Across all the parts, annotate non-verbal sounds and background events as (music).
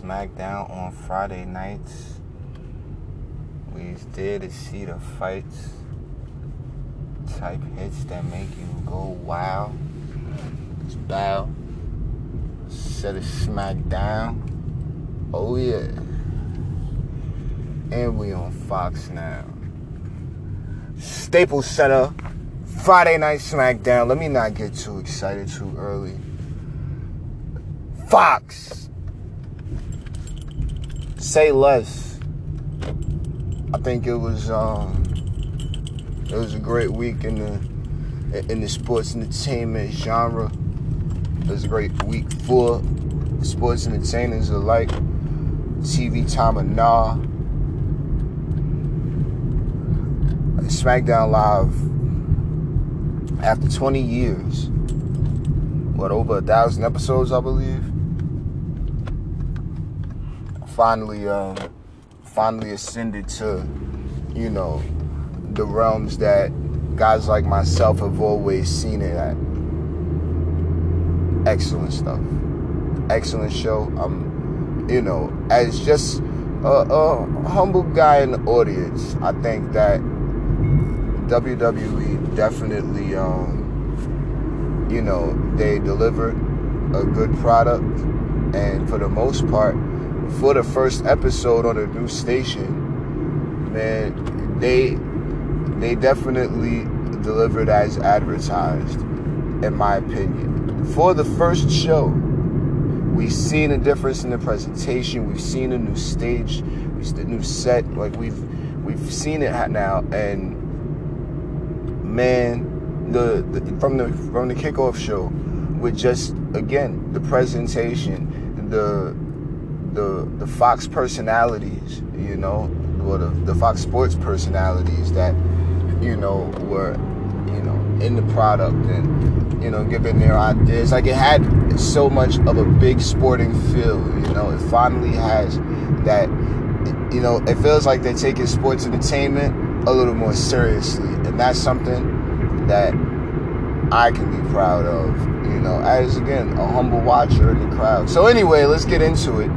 SmackDown on Friday nights. We was there to see the fights, type hits that make you go wow. It's bow. Set a SmackDown. Oh yeah. And we on Fox now. Staples Center, Friday Night SmackDown. Let me not get too excited too early. Fox. Say less. I think it was um it was a great week in the in the sports entertainment genre. It was a great week for sports entertainers alike. TV time of nah. SmackDown Live after 20 years. What over a thousand episodes, I believe. Finally, um, finally ascended to, you know, the realms that guys like myself have always seen it at. Excellent stuff. Excellent show. I'm, you know, as just a, a humble guy in the audience, I think that WWE definitely, um, you know, they delivered a good product, and for the most part, for the first episode on a new station, man, they they definitely delivered as advertised, in my opinion. For the first show, we've seen a difference in the presentation. We've seen a new stage, the new set. Like we've we've seen it now, and man, the, the from the from the kickoff show, with just again the presentation, the the the Fox personalities, you know, or the, the Fox Sports personalities that you know were you know in the product and you know giving their ideas. Like it had so much of a big sporting feel. You know, it finally has that. You know, it feels like they're taking sports entertainment a little more seriously, and that's something that I can be proud of. You know, as again a humble watcher in the crowd. So anyway, let's get into it.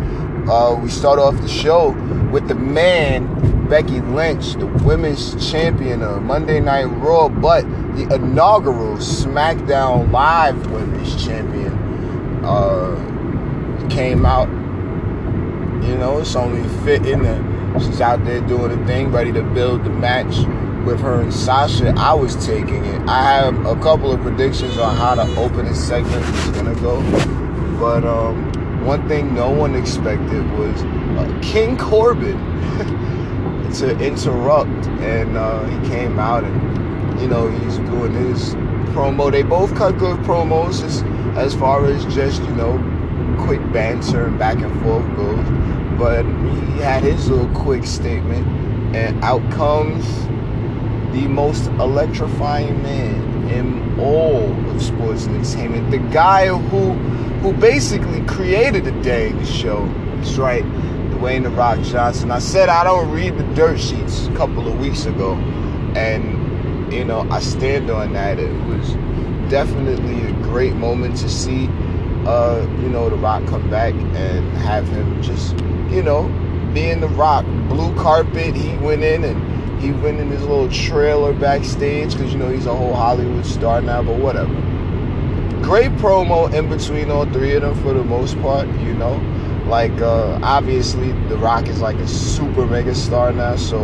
Uh, we start off the show with the man Becky Lynch, the women's champion of Monday Night Raw, but the inaugural SmackDown Live women's champion uh, came out. You know, it's only fitting that she's out there doing the thing, ready to build the match with her and Sasha. I was taking it. I have a couple of predictions on how the opening segment is gonna go, but um, one thing no one expected was uh, King Corbin (laughs) to interrupt, and uh, he came out and you know he's doing his promo. They both cut good promos as, as far as just you know quick banter and back and forth goes. But he had his little quick statement, and out comes the most electrifying man in all of sports entertainment. The guy who who basically created the dang show. That's right, Dwayne the Rock Johnson. I said I don't read the dirt sheets a couple of weeks ago, and you know I stand on that. It was definitely a great moment to see, uh, you know, the Rock come back and have him just, you know, being the Rock. Blue carpet, he went in and he went in his little trailer backstage because you know he's a whole Hollywood star now, but whatever. Great promo in between all three of them for the most part, you know. Like uh, obviously, The Rock is like a super mega star now, so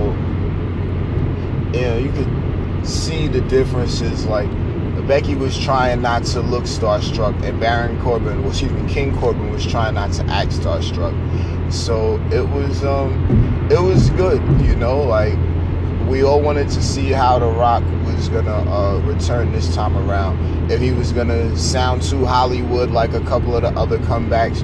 you know you could see the differences. Like Becky was trying not to look starstruck, and Baron Corbin, well, excuse me, King Corbin was trying not to act starstruck. So it was um, it was good, you know. Like we all wanted to see how The Rock was gonna uh, return this time around. If he was gonna sound too Hollywood like a couple of the other comebacks,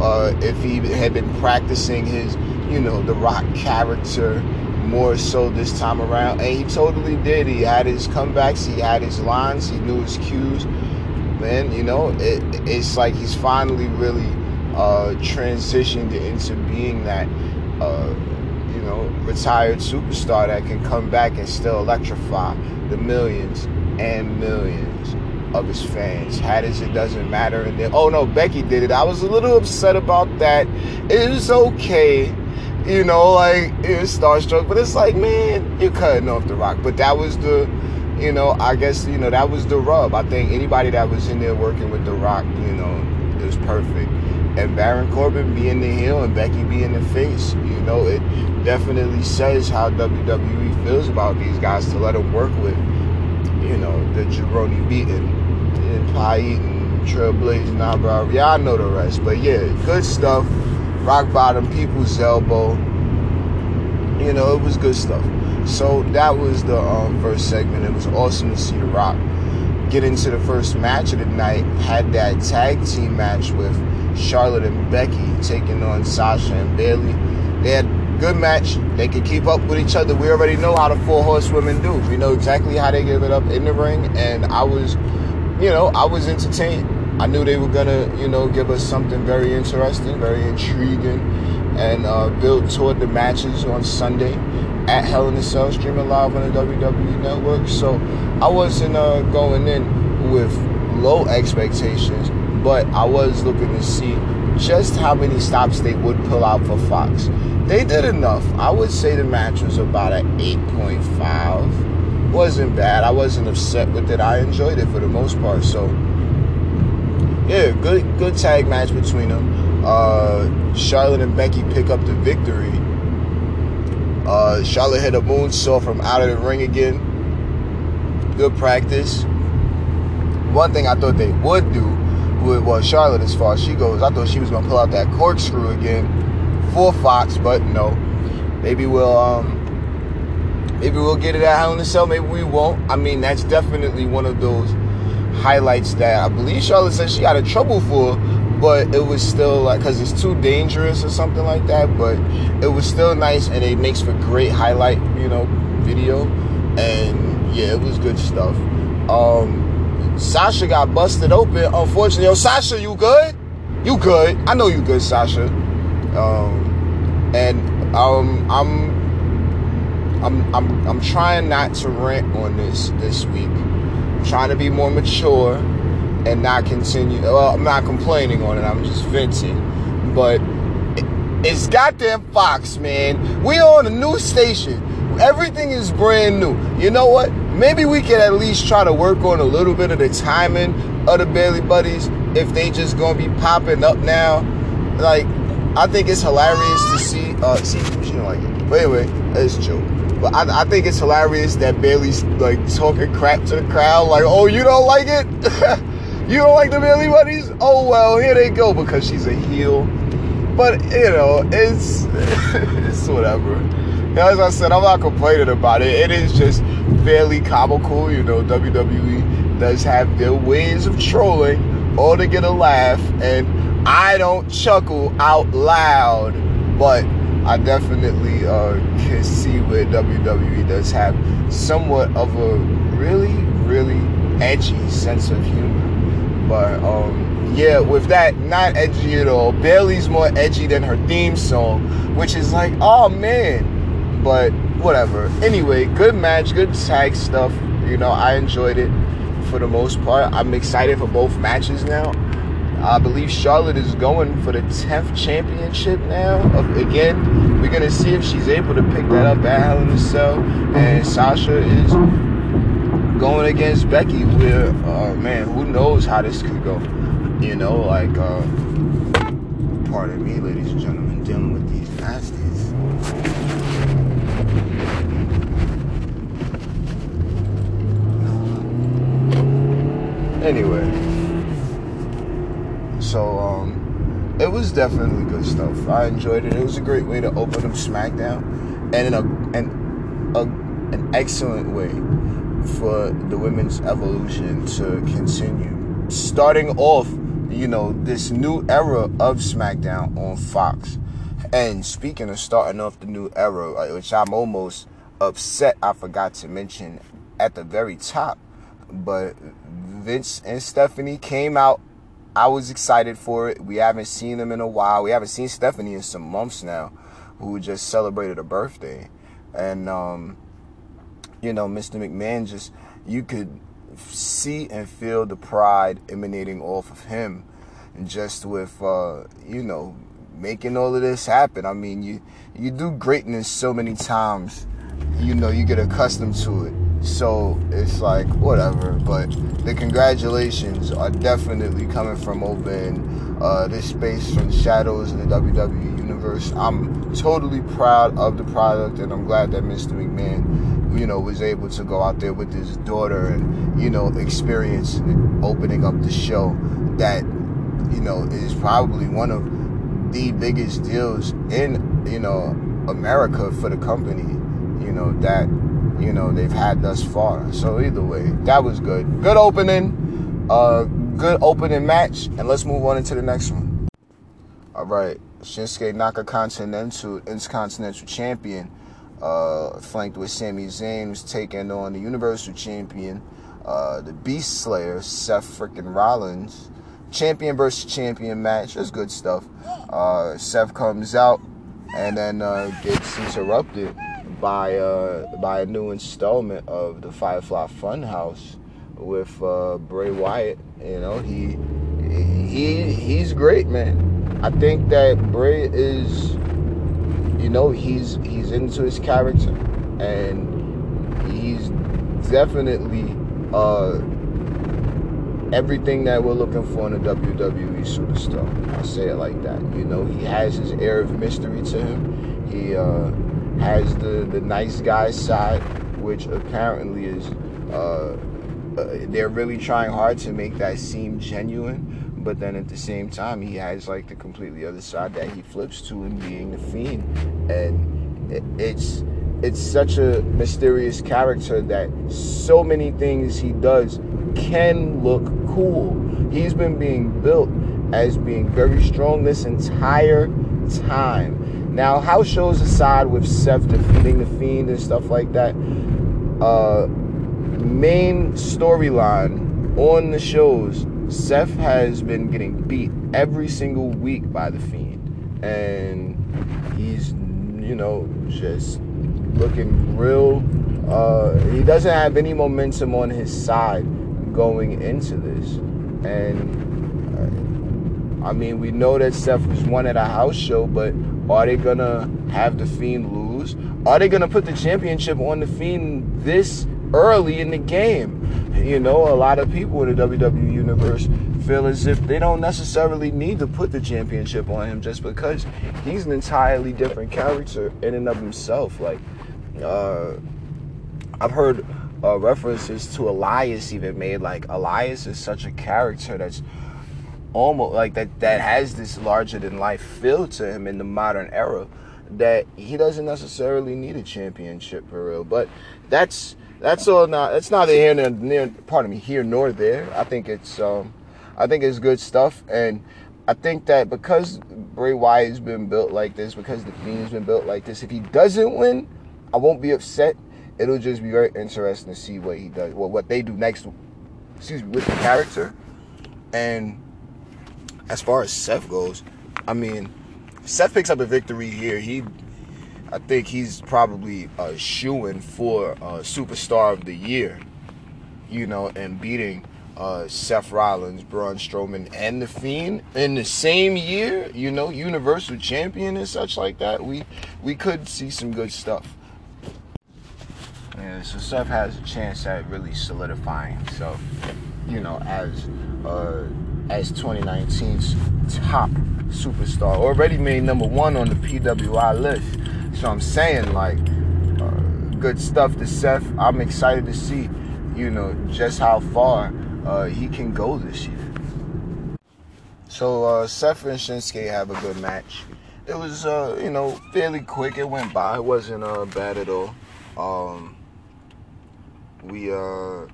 uh, if he had been practicing his, you know, The Rock character more so this time around, and he totally did. He had his comebacks, he had his lines, he knew his cues. Man, you know, it, it's like he's finally really uh, transitioned into being that. Uh, know, retired superstar that can come back and still electrify the millions and millions of his fans. Had as it doesn't matter. And then, oh no, Becky did it. I was a little upset about that. It was okay. You know, like it was starstruck, but it's like, man, you're cutting off the rock. But that was the, you know, I guess you know that was the rub. I think anybody that was in there working with the rock, you know, it was perfect. And Baron Corbin being the heel and Becky being the face, you know, it definitely says how WWE feels about these guys to let them work with you know, the jabroni beating and pie eating, trailblazing, eyebrow. Yeah, I know the rest. But yeah, good stuff. Rock bottom, people's elbow. You know, it was good stuff. So that was the um, first segment. It was awesome to see The Rock get into the first match of the night. Had that tag team match with Charlotte and Becky taking on Sasha and Bayley. They had good match. They could keep up with each other. We already know how the four horsewomen do. We know exactly how they give it up in the ring. And I was, you know, I was entertained. I knew they were gonna, you know, give us something very interesting, very intriguing, and uh, build toward the matches on Sunday at Hell in a Cell, streaming live on the WWE Network. So I wasn't uh, going in with low expectations, but I was looking to see just how many stops they would pull out for Fox. They did enough. I would say the match was about an 8.5. Wasn't bad. I wasn't upset with it. I enjoyed it for the most part. So yeah, good good tag match between them. Uh, Charlotte and Becky pick up the victory. Uh, Charlotte hit a moonsault from out of the ring again. Good practice. One thing I thought they would do with well, Charlotte, as far as she goes, I thought she was gonna pull out that corkscrew again for Fox, but no. Maybe we'll um maybe we'll get it Hell in a Cell, maybe we won't. I mean, that's definitely one of those highlights that I believe Charlotte said she got in trouble for, but it was still like because it's too dangerous or something like that. But it was still nice, and it makes for great highlight, you know, video. And yeah, it was good stuff. Um, Sasha got busted open. Unfortunately, yo, Sasha, you good? You good? I know you good, Sasha. Um, and um, I'm, I'm, I'm, I'm trying not to rant on this this week. I'm trying to be more mature and not continue. Well, I'm not complaining on it. I'm just venting. But It, it's goddamn Fox, man. We on a new station. Everything is brand new. You know what? maybe we could at least try to work on a little bit of the timing of the Bayley Buddies if they just gonna be popping up now. Like, I think it's hilarious to see. Uh, see, she don't like it. But anyway, it's joke. But I, I think it's hilarious that Bayley's like talking crap to the crowd. Like, oh, you don't like it? (laughs) you don't like the Bayley Buddies? Oh well, here they go because she's a heel. But you know, it's (laughs) it's whatever. As I said, I'm not complaining about it. It is just fairly comical. You know, WWE does have their ways of trolling, all to get a laugh, and I don't chuckle out loud, but I definitely uh, can see where WWE does have somewhat of a really, really edgy sense of humor. But um, yeah, with that, not edgy at all. Bayley's more edgy than her theme song, which is like, oh man, but whatever. Anyway, good match, good tag stuff. You know, I enjoyed it for the most part. I'm excited for both matches now. I believe Charlotte is going for the 10th championship now. Again, we're going to see if she's able to pick that up at Hell in a Cell. And Sasha is going against Becky, where, uh, man, who knows how this could go. You know, like, uh, pardon me, ladies and gentlemen, dealing with these nasties. Anyway, so um, it was definitely good stuff. I enjoyed it. It was a great way to open up SmackDown, and in a and a, an excellent way for the women's evolution to continue. Starting off, you know, this new era of SmackDown on Fox. And speaking of starting off the new era, which I'm almost upset I forgot to mention at the very top, but Vince and Stephanie came out. I was excited for it. We haven't seen them in a while. We haven't seen Stephanie in some months now, who just celebrated a birthday. And, um, you know, Mr. McMahon just, you could see and feel the pride emanating off of him, just with uh, you know making all of this happen. I mean, you you do greatness so many times, you know, you get accustomed to it. So it's like whatever. But the congratulations are definitely coming from open uh, this space from shadows of the WWE universe. I'm totally proud of the product, and I'm glad that Mr. McMahon, you know, was able to go out there with his daughter and you know experience opening up the show that you know is probably one of the biggest deals in you know America for the company. You know that you know they've had thus far. So either way, that was good. Good opening. Uh, good opening match, and let's move on into the next one. All right, Shinsuke Naka Continental Intercontinental Champion, uh, flanked with Sami Zayn, was taking on the Universal Champion, uh, the Beast Slayer, Seth freaking Rollins champion versus champion match. That's good stuff. Uh, Seth comes out and then uh, gets interrupted by uh, by a new installment of the Firefly Funhouse with uh, Bray Wyatt. You know he he he's great, man. I think that Bray is, you know, he's he's into his character and he's definitely uh everything that we're looking for in a WWE superstar. I say it like that. You know, he has his air of mystery to him. He uh, has the the nice guy side, which apparently is uh, uh, they're really trying hard to make that seem genuine. But then at the same time, he has like the completely other side that he flips to in being the fiend, and it, it's it's such a mysterious character that so many things he does can look cool. He's been being built as being very strong this entire time. Now, house shows aside with Seth defeating the Fiend and stuff like that, uh, main storyline on the shows, Seth has been getting beat every single week by the Fiend. And he's, you know, just looking real. Uh, he doesn't have any momentum on his side going into this. And uh, I mean, we know that Seth was one at a house show, but are they gonna have the Fiend lose? Are they gonna put the championship on the Fiend this early in the game? You know, a lot of people in the WWE universe feel as if they don't necessarily need to put the championship on him just because he's an entirely different character in and of himself. Like, uh, I've heard uh, references to Elias even made. Like Elias is such a character that's almost like that that has this larger than life feel to him in the modern era that he doesn't necessarily need a championship for real. But that's that's all not that's neither here nor near pardon me here nor there. I think it's um I think it's good stuff and I think that because Bray Wyatt has been built like this, because the Fiend has been built like this, if he doesn't win, I won't be upset it'll just be very interesting to see what he does, well, what they do next, excuse me, with the character. And as far as Seth goes, I mean, Seth picks up a victory here. He, I think he's probably a shoo-in for uh, Superstar of the Year, you know, and beating uh, Seth Rollins, Braun Strowman, and The Fiend in the same year, you know, Universal Champion and such like that. We we could see some good stuff. Yeah, so Seth has a chance at really solidifying himself, you know, as uh, as 2019's top superstar. Already made number one on the PWI list. So I'm saying, like, uh, good stuff to Seth. I'm excited to see, you know, just how far uh, he can go this year. So uh, Seth and Shinsuke have a good match. It was, uh, you know, fairly quick. It went by. It wasn't uh, bad at all. Um, we uh,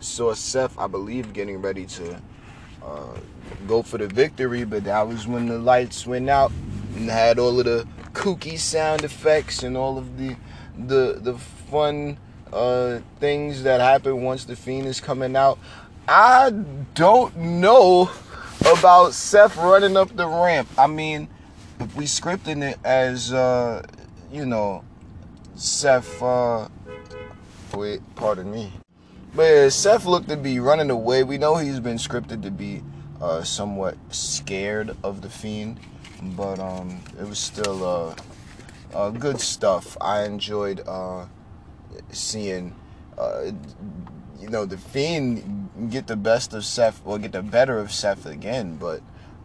saw Seth, I believe, getting ready to uh, go for the victory, but that was when the lights went out and had all of the kooky sound effects and all of the the the fun uh, things that happen once the fiend is coming out. I don't know about Seth running up the ramp. I mean, if we scripting it as uh, you know, Seth uh, wait, pardon me. But Seth looked to be running away. We know he's been scripted to be uh, somewhat scared of the Fiend, but um, it was still uh, uh, good stuff. I enjoyed uh, seeing, uh, you know, the Fiend get the best of Seth or get the better of Seth again. But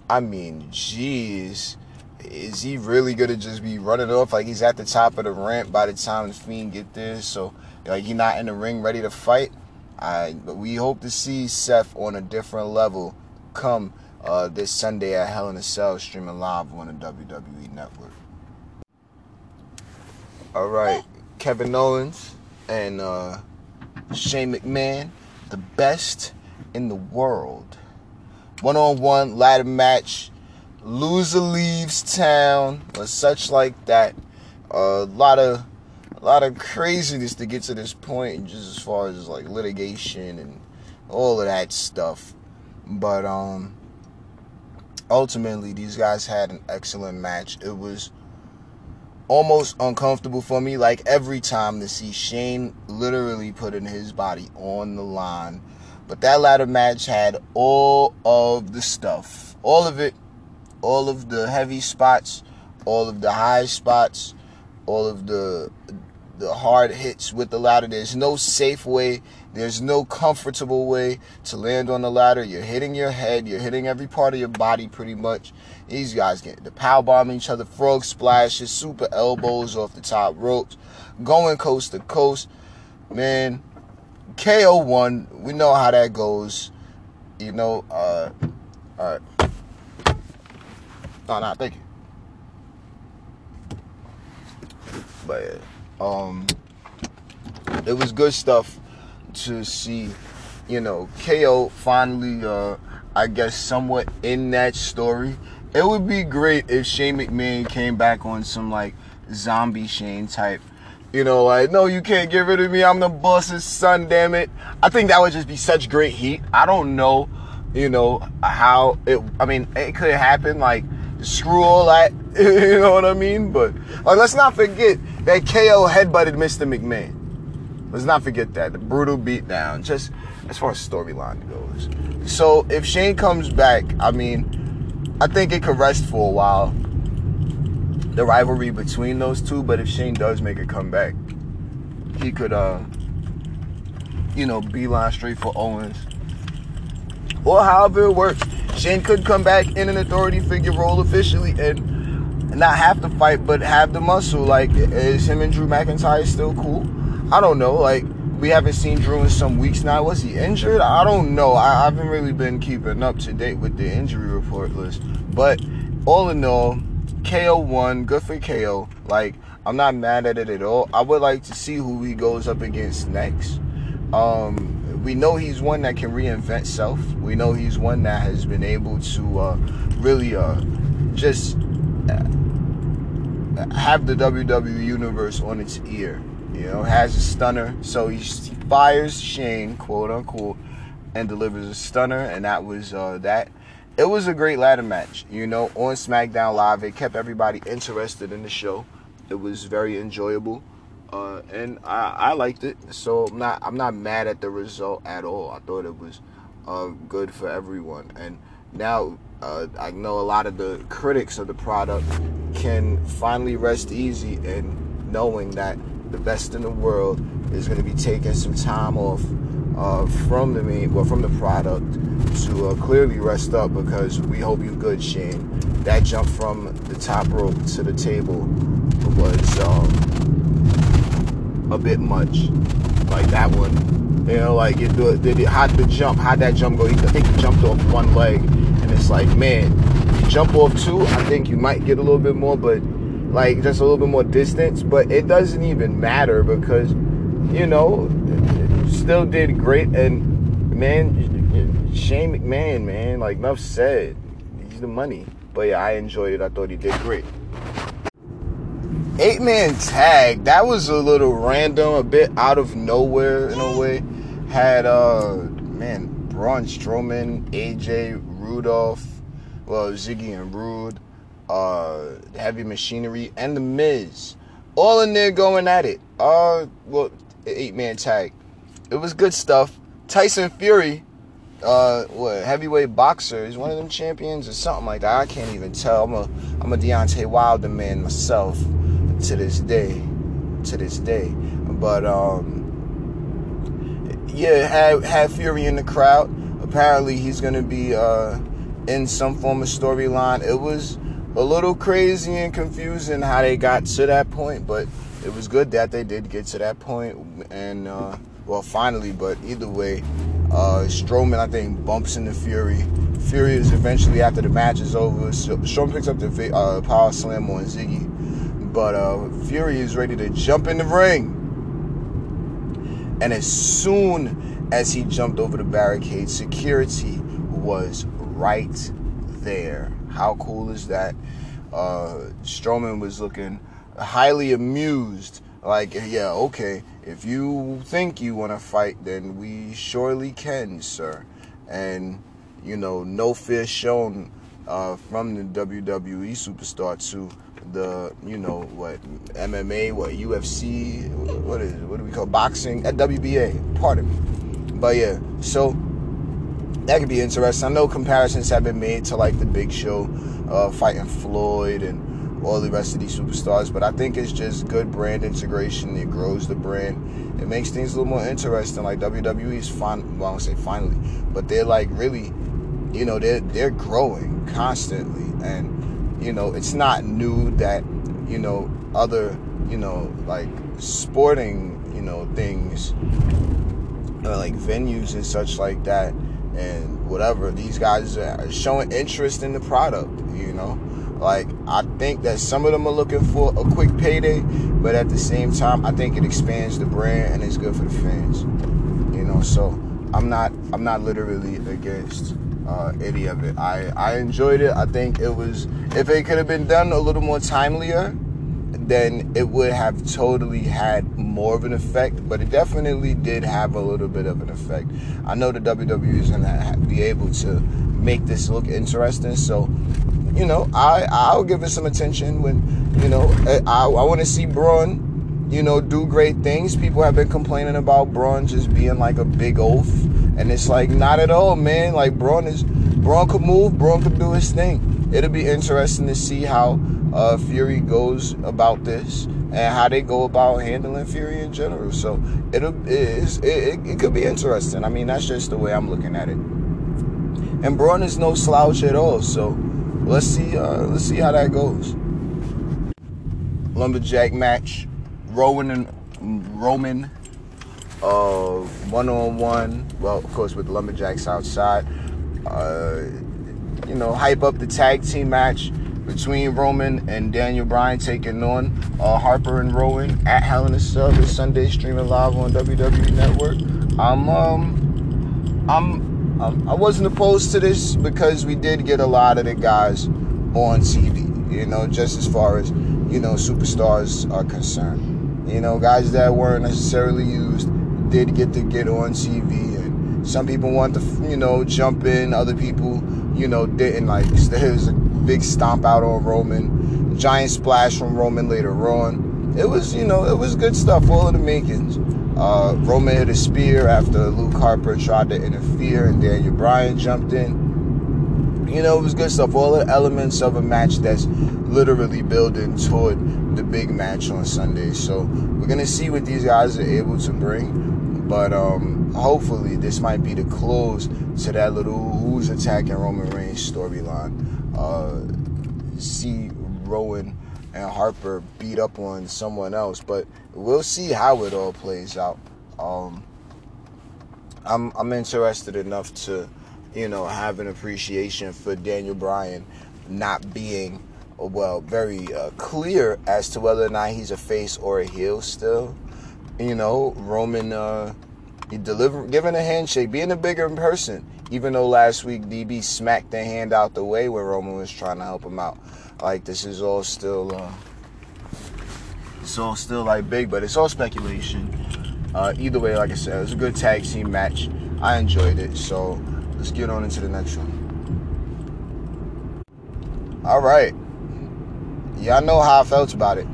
I mean, jeez, is he really gonna just be running off like he's at the top of the ramp by the time the Fiend get there? So like he's not in the ring ready to fight. I but we hope to see Seth on a different level come uh, this Sunday at Hell in a Cell streaming live on the WWE Network. All right, Kevin Owens and uh, Shane McMahon, the best in the world. One on one ladder match. Loser leaves town or such like that. A uh, lot of a lot of craziness to get to this point, just as far as like litigation and all of that stuff. But um, ultimately, these guys had an excellent match. It was almost uncomfortable for me, like every time to see Shane literally putting his body on the line. But that ladder match had all of the stuff, all of it, all of the heavy spots, all of the high spots, all of the the hard hits with the ladder. There's no safe way. There's no comfortable way to land on the ladder. You're hitting your head. You're hitting every part of your body pretty much. These guys get the power bombing each other, frog splashes, super elbows off the top ropes, going coast to coast. Man, KO one. We know how that goes. You know, uh, all right. Oh, no, thank you. But yeah. Um, it was good stuff to see, you know, KO finally, uh, I guess, somewhat in that story. It would be great if Shane McMahon came back on some like zombie Shane type. You know, like, no, you can't get rid of me. I'm the boss's son, damn it. I think that would just be such great heat. I don't know, you know, how it, I mean, it could happen. Like, screw all that. (laughs) you know what I mean? But like, let's not forget that KO headbutted Mr. McMahon. Let's not forget that the brutal beatdown. Just as far as storyline goes. So if Shane comes back, I mean, I think it could rest for a while. The rivalry between those two, but if Shane does make a comeback, he could, uh, you know, beeline straight for Owens. Or however it works. Shane could come back in an authority figure role officially and not have to fight, but have the muscle. Like, is him and Drew McIntyre still cool? I don't know. Like, we haven't seen Drew in some weeks now. Was he injured? I don't know. I, haven't really been keeping up to date with the injury report list. But all in all, KO won. Good for KO. Like, I'm not mad at it at all. I would like to see who he goes up against next. Um, we know he's one that can reinvent self. We know he's one that has been able to uh, really uh, just uh, have the WWE universe on its ear. You know, has a stunner, so he fires Shane, quote unquote, and delivers a stunner, and that was uh, that. It was a great ladder match, you know, on SmackDown Live. It kept everybody interested in the show. It was very enjoyable uh, and I, I liked it. So I'm not I'm not mad at the result at all. I thought it was uh, good for everyone. And now uh, I know a lot of the critics of the product can finally rest easy in knowing that the best in the world is going to be taking some time off uh, from the main, well, from the product to uh, clearly rest up because we hope you good, Shane. That jump from the top rope to the table was um, a bit much. Like that one. You know, like it, did it, How'd the jump, How'd that jump go? I think he jumped off one leg, and it's like, man, you jump off two, I think you might get a little bit more, but like just a little bit more distance. But it doesn't even matter because, you know, still did great. And man, Shane McMahon, man, like enough said, he's the money. But yeah, I enjoyed it. I thought he did great eight man tag that was a little random a bit out of nowhere in a way. Had uh man Braun Strowman AJ Rudolph well Ziggy and Roode uh Heavy Machinery and the Miz. All in there going at it. Uh well eight man tag. It was good stuff. Tyson Fury, uh, what heavyweight boxer, is one of them champions or something like that. I can't even tell. I'm a I'm a Deontay Wilder man myself to this day, to this day. But um, yeah, had Fury in the crowd. Apparently, he's gonna be uh in some form of storyline. It was a little crazy and confusing how they got to that point, but it was good that they did get to that point and uh, well finally but either way uh, Strowman I think bumps into Fury Fury is eventually after the match is over Strowman picks up the uh, power slam on Ziggy but uh, Fury is ready to jump in the ring and as soon as he jumped over the barricade security was right there how cool is that uh, Strowman was looking highly amused. Like, yeah, okay, if you think you want to fight, then we surely can, sir. And, you know, no fear shown uh, from the WWE superstar to the, you know, what, MMA, what, UFC, what is what do we call boxing? At WBA, pardon me. But yeah, so that could be interesting. I know comparisons have been made to like the Big Show uh, fighting Floyd and all the rest of these superstars. But I think it's just good brand integration. It grows the brand. It makes things a little more interesting. Like WWE's fun. Well, I don't say finally, but they're like really, you know, they're they're growing constantly, and you know, it's not new that you know other you know like sporting you know things uh, like venues and such like that and whatever these guys are showing interest in the product you know like I think that some of them are looking for a quick payday, but at the same time, I think it expands the brand and it's good for the fans. You know, so I'm not I'm not literally against uh, any of it. I I enjoyed it. I think it was if it could have been done a little more timelier, then it would have totally had more of an effect. But it definitely did have a little bit of an effect. I know the WWE is gonna be able to make this look interesting. So you know, I I'll give it some attention when, you know, I, I want to see Braun, you know, do great things. People have been complaining about Braun just being like a big oaf, and it's like not at all, man. Like Braun is Braun could move, Braun could do his thing. It'll be interesting to see how uh, Fury goes about this and how they go about handling Fury in general. So it'll it, it, it could be interesting. I mean, that's just the way I'm looking at it. And Braun is no slouch at all. So let's see uh, let's see how that goes. Lumberjack match, Rowan and Roman, uh, one on one. Well, of course, with the Lumberjacks outside. Uh, you know, hype up the tag team match between Roman and Daniel Bryan taking on uh, Harper and Rowan at Hell in a Cell this Sunday, streaming live on WWE Network. I'm um, I'm um, I wasn't opposed to this because we did get a lot of the guys on TV, you know, just as far as, you know, superstars are concerned. You know, guys that weren't necessarily used did get to get on TV. And some people want to, you know, jump in. Other people, you know, didn't. Like, (laughs) there was a big stomp out on Roman, giant splash from Roman later on. It was, you know, it was good stuff, all of the makings. Uh, Roman hit a spear after Luke Harper tried to interfere and Daniel Bryan jumped in. You know, it was good stuff. All the elements of a match that's literally building toward the big match on Sunday. So we're gonna see what these guys are able to bring. But um, hopefully, this might be the close to that little who's attacking Roman Reigns storyline. Uh, see Rowan and Harper beat up on someone else. But we'll see how it all plays out. Um, I'm I'm interested enough to, you know, have an appreciation for Daniel Bryan not being well very uh, clear as to whether or not he's a face or a heel still. You know, Roman uh, deliver giving a handshake, being a bigger person. Even though last week DB smacked the hand out the way where Roman was trying to help him out. Like this is all still uh, it's all still like big, but it's all speculation. Uh, either way, like I said, it was a good tag team match. I enjoyed it. So let's get on into the next one. All right. Y'all know how I felt about it.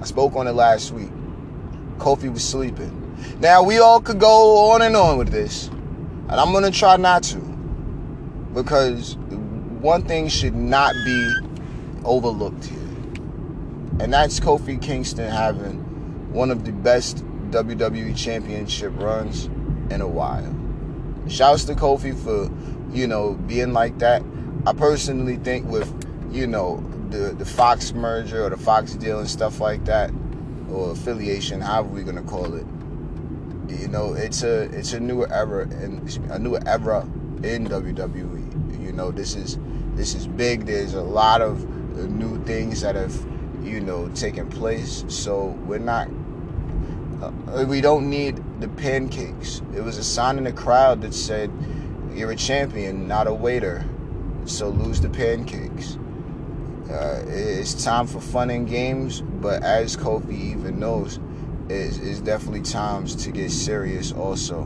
I spoke on it last week. Kofi was sleeping. Now we all could go on and on with this. And I'm gonna try not to. Because one thing should not be overlooked here. And that's Kofi Kingston having one of the best WWE championship runs in a while. Shouts to Kofi for, you know, being like that. I personally think with, you know, the the Fox merger or the Fox deal and stuff like that, or affiliation, however we're gonna call it. You know, it's a it's a new era and a new era in WWE. You know, this is this is big. There's a lot of new things that have you know taken place. So we're not. Uh, we don't need the pancakes. It was a sign in the crowd that said, "You're a champion, not a waiter." So lose the pancakes. Uh, it's time for fun and games, but as Kofi even knows, it's, it's definitely times to get serious also.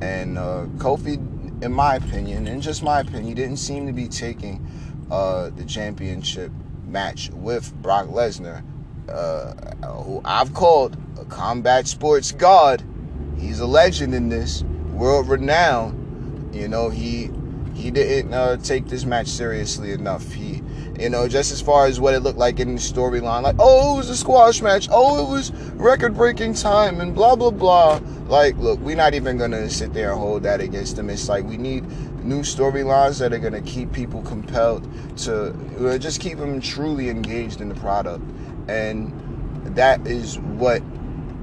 And uh, Kofi, in my opinion, and just my opinion, didn't seem to be taking uh, the championship match with Brock Lesnar, uh, who I've called a combat sports god. He's a legend in this, world renowned. You know, he he didn't uh, take this match seriously enough. He, you know, just as far as what it looked like in the storyline, like, oh, it was a squash match, oh, it was record breaking time, and blah, blah, blah. Like, look, we're not even gonna sit there and hold that against them. It's like we need new storylines that are gonna keep people compelled to just keep them truly engaged in the product. And that is what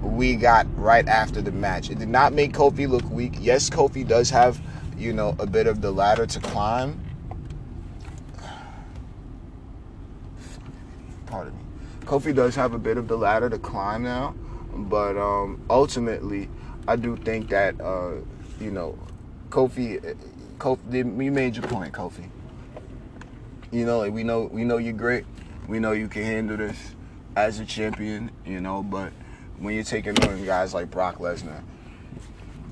we got right after the match. It did not make Kofi look weak. Yes, Kofi does have you know, a bit of the ladder to climb. Pardon me. Kofi does have a bit of the ladder to climb now, but um, ultimately, I do think that uh, you know, Kofi, Kofi, you made your point, Kofi. You know, like we know we know you're great. We know you can handle this as a champion. You know, but when you're taking on guys like Brock Lesnar,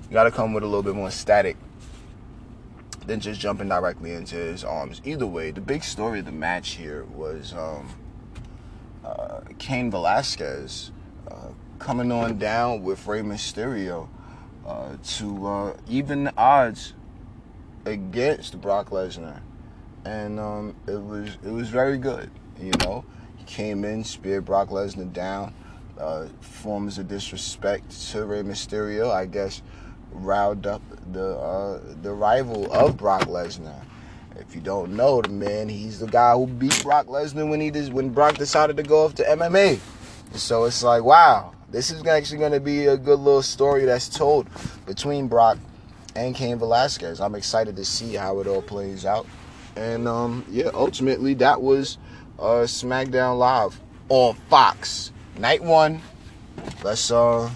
you got to come with a little bit more static than just jumping directly into his arms. Either way, the big story of the match here was um, uh, Cain Velasquez uh, coming on down with Rey Mysterio uh, to uh, even the odds against Brock Lesnar, and um, it was it was very good. You know, he came in, speared Brock Lesnar down. Uh, forms of disrespect to Rey Mysterio, I guess riled up the uh, the rival of Brock Lesnar. If you don't know the man, he's the guy who beat Brock Lesnar when he did, when Brock decided to go off to MMA. So it's like, wow, this is actually going to be a good little story that's told between Brock and Cain Velasquez. I'm excited to see how it all plays out. And um, yeah, ultimately that was uh, SmackDown Live on Fox. Night one. Let's uh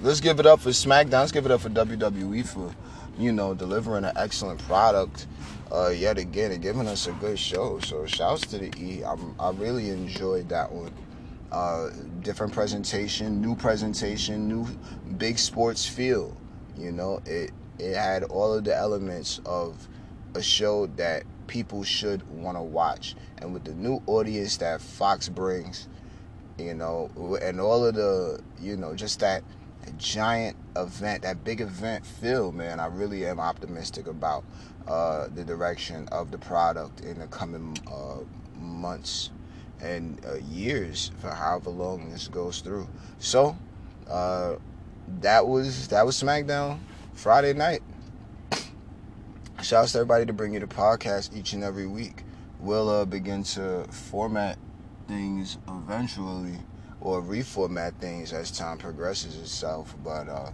let's give it up for SmackDown. Let's give it up for WWE for, you know, delivering an excellent product uh, yet again and giving us a good show. So shouts to the E. I'm, I really enjoyed that one. Uh, different presentation, new presentation, new big sports feel. You know, it it had all of the elements of a show that people should want to watch. And with the new audience that Fox brings, you know, and all of the, you know, just that giant event, that big event feel, man, I really am optimistic about uh, the direction of the product in the coming uh, months and uh, years for however long this goes through. So uh, that was that was SmackDown Friday night. Shouts to everybody to bring you the podcast each and every week. We'll uh, begin to format things eventually or reformat things as time progresses itself. But uh,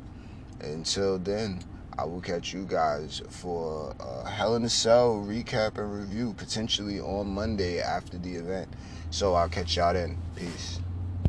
until then, I will catch you guys for a Hell in a Cell recap and review potentially on Monday after the event. So I'll catch y'all then. Peace.